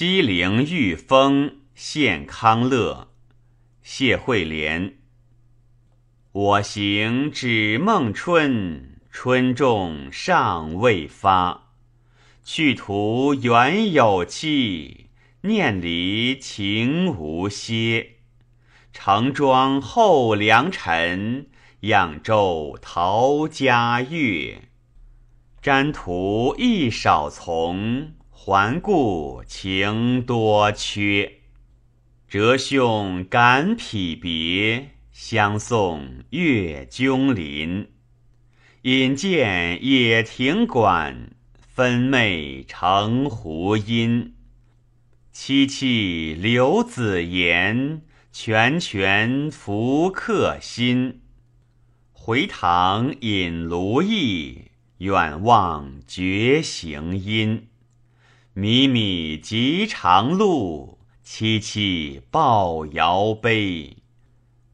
西陵御风献康乐，谢惠莲。我行只梦春，春种尚未发。去途原有期，念离情无歇。盛装后良辰，扬州陶家乐。瞻途意少从。还故情多缺，折兄感匹别，相送越鸠林。引见野亭馆，分袂成胡音。凄凄刘子言，泉泉复客心。回堂饮芦意，远望绝行阴。靡靡极长路，凄凄抱摇悲。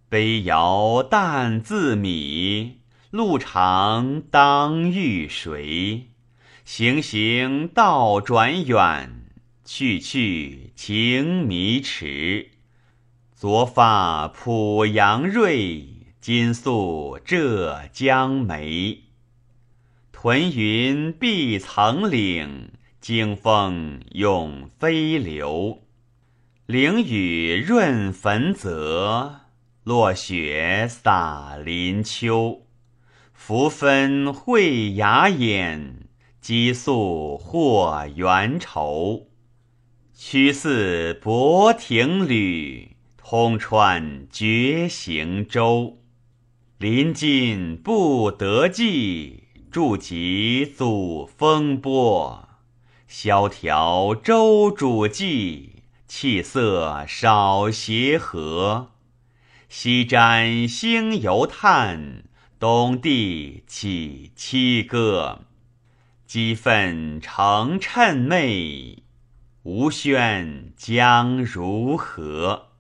悲摇但自米，路长当遇谁？行行道转远，去去情迷迟。昨发濮阳瑞，今宿浙江梅。屯云碧层岭。经风永飞流，凌雨润坟泽，落雪洒林丘。扶分会雅眼，积宿或缘愁。曲似泊亭旅，通川绝行舟。临近不得际，筑极阻风波。萧条舟渚际，气色少协和。西瞻星犹叹，东帝起凄歌。激愤成谶媚，吴宣将如何？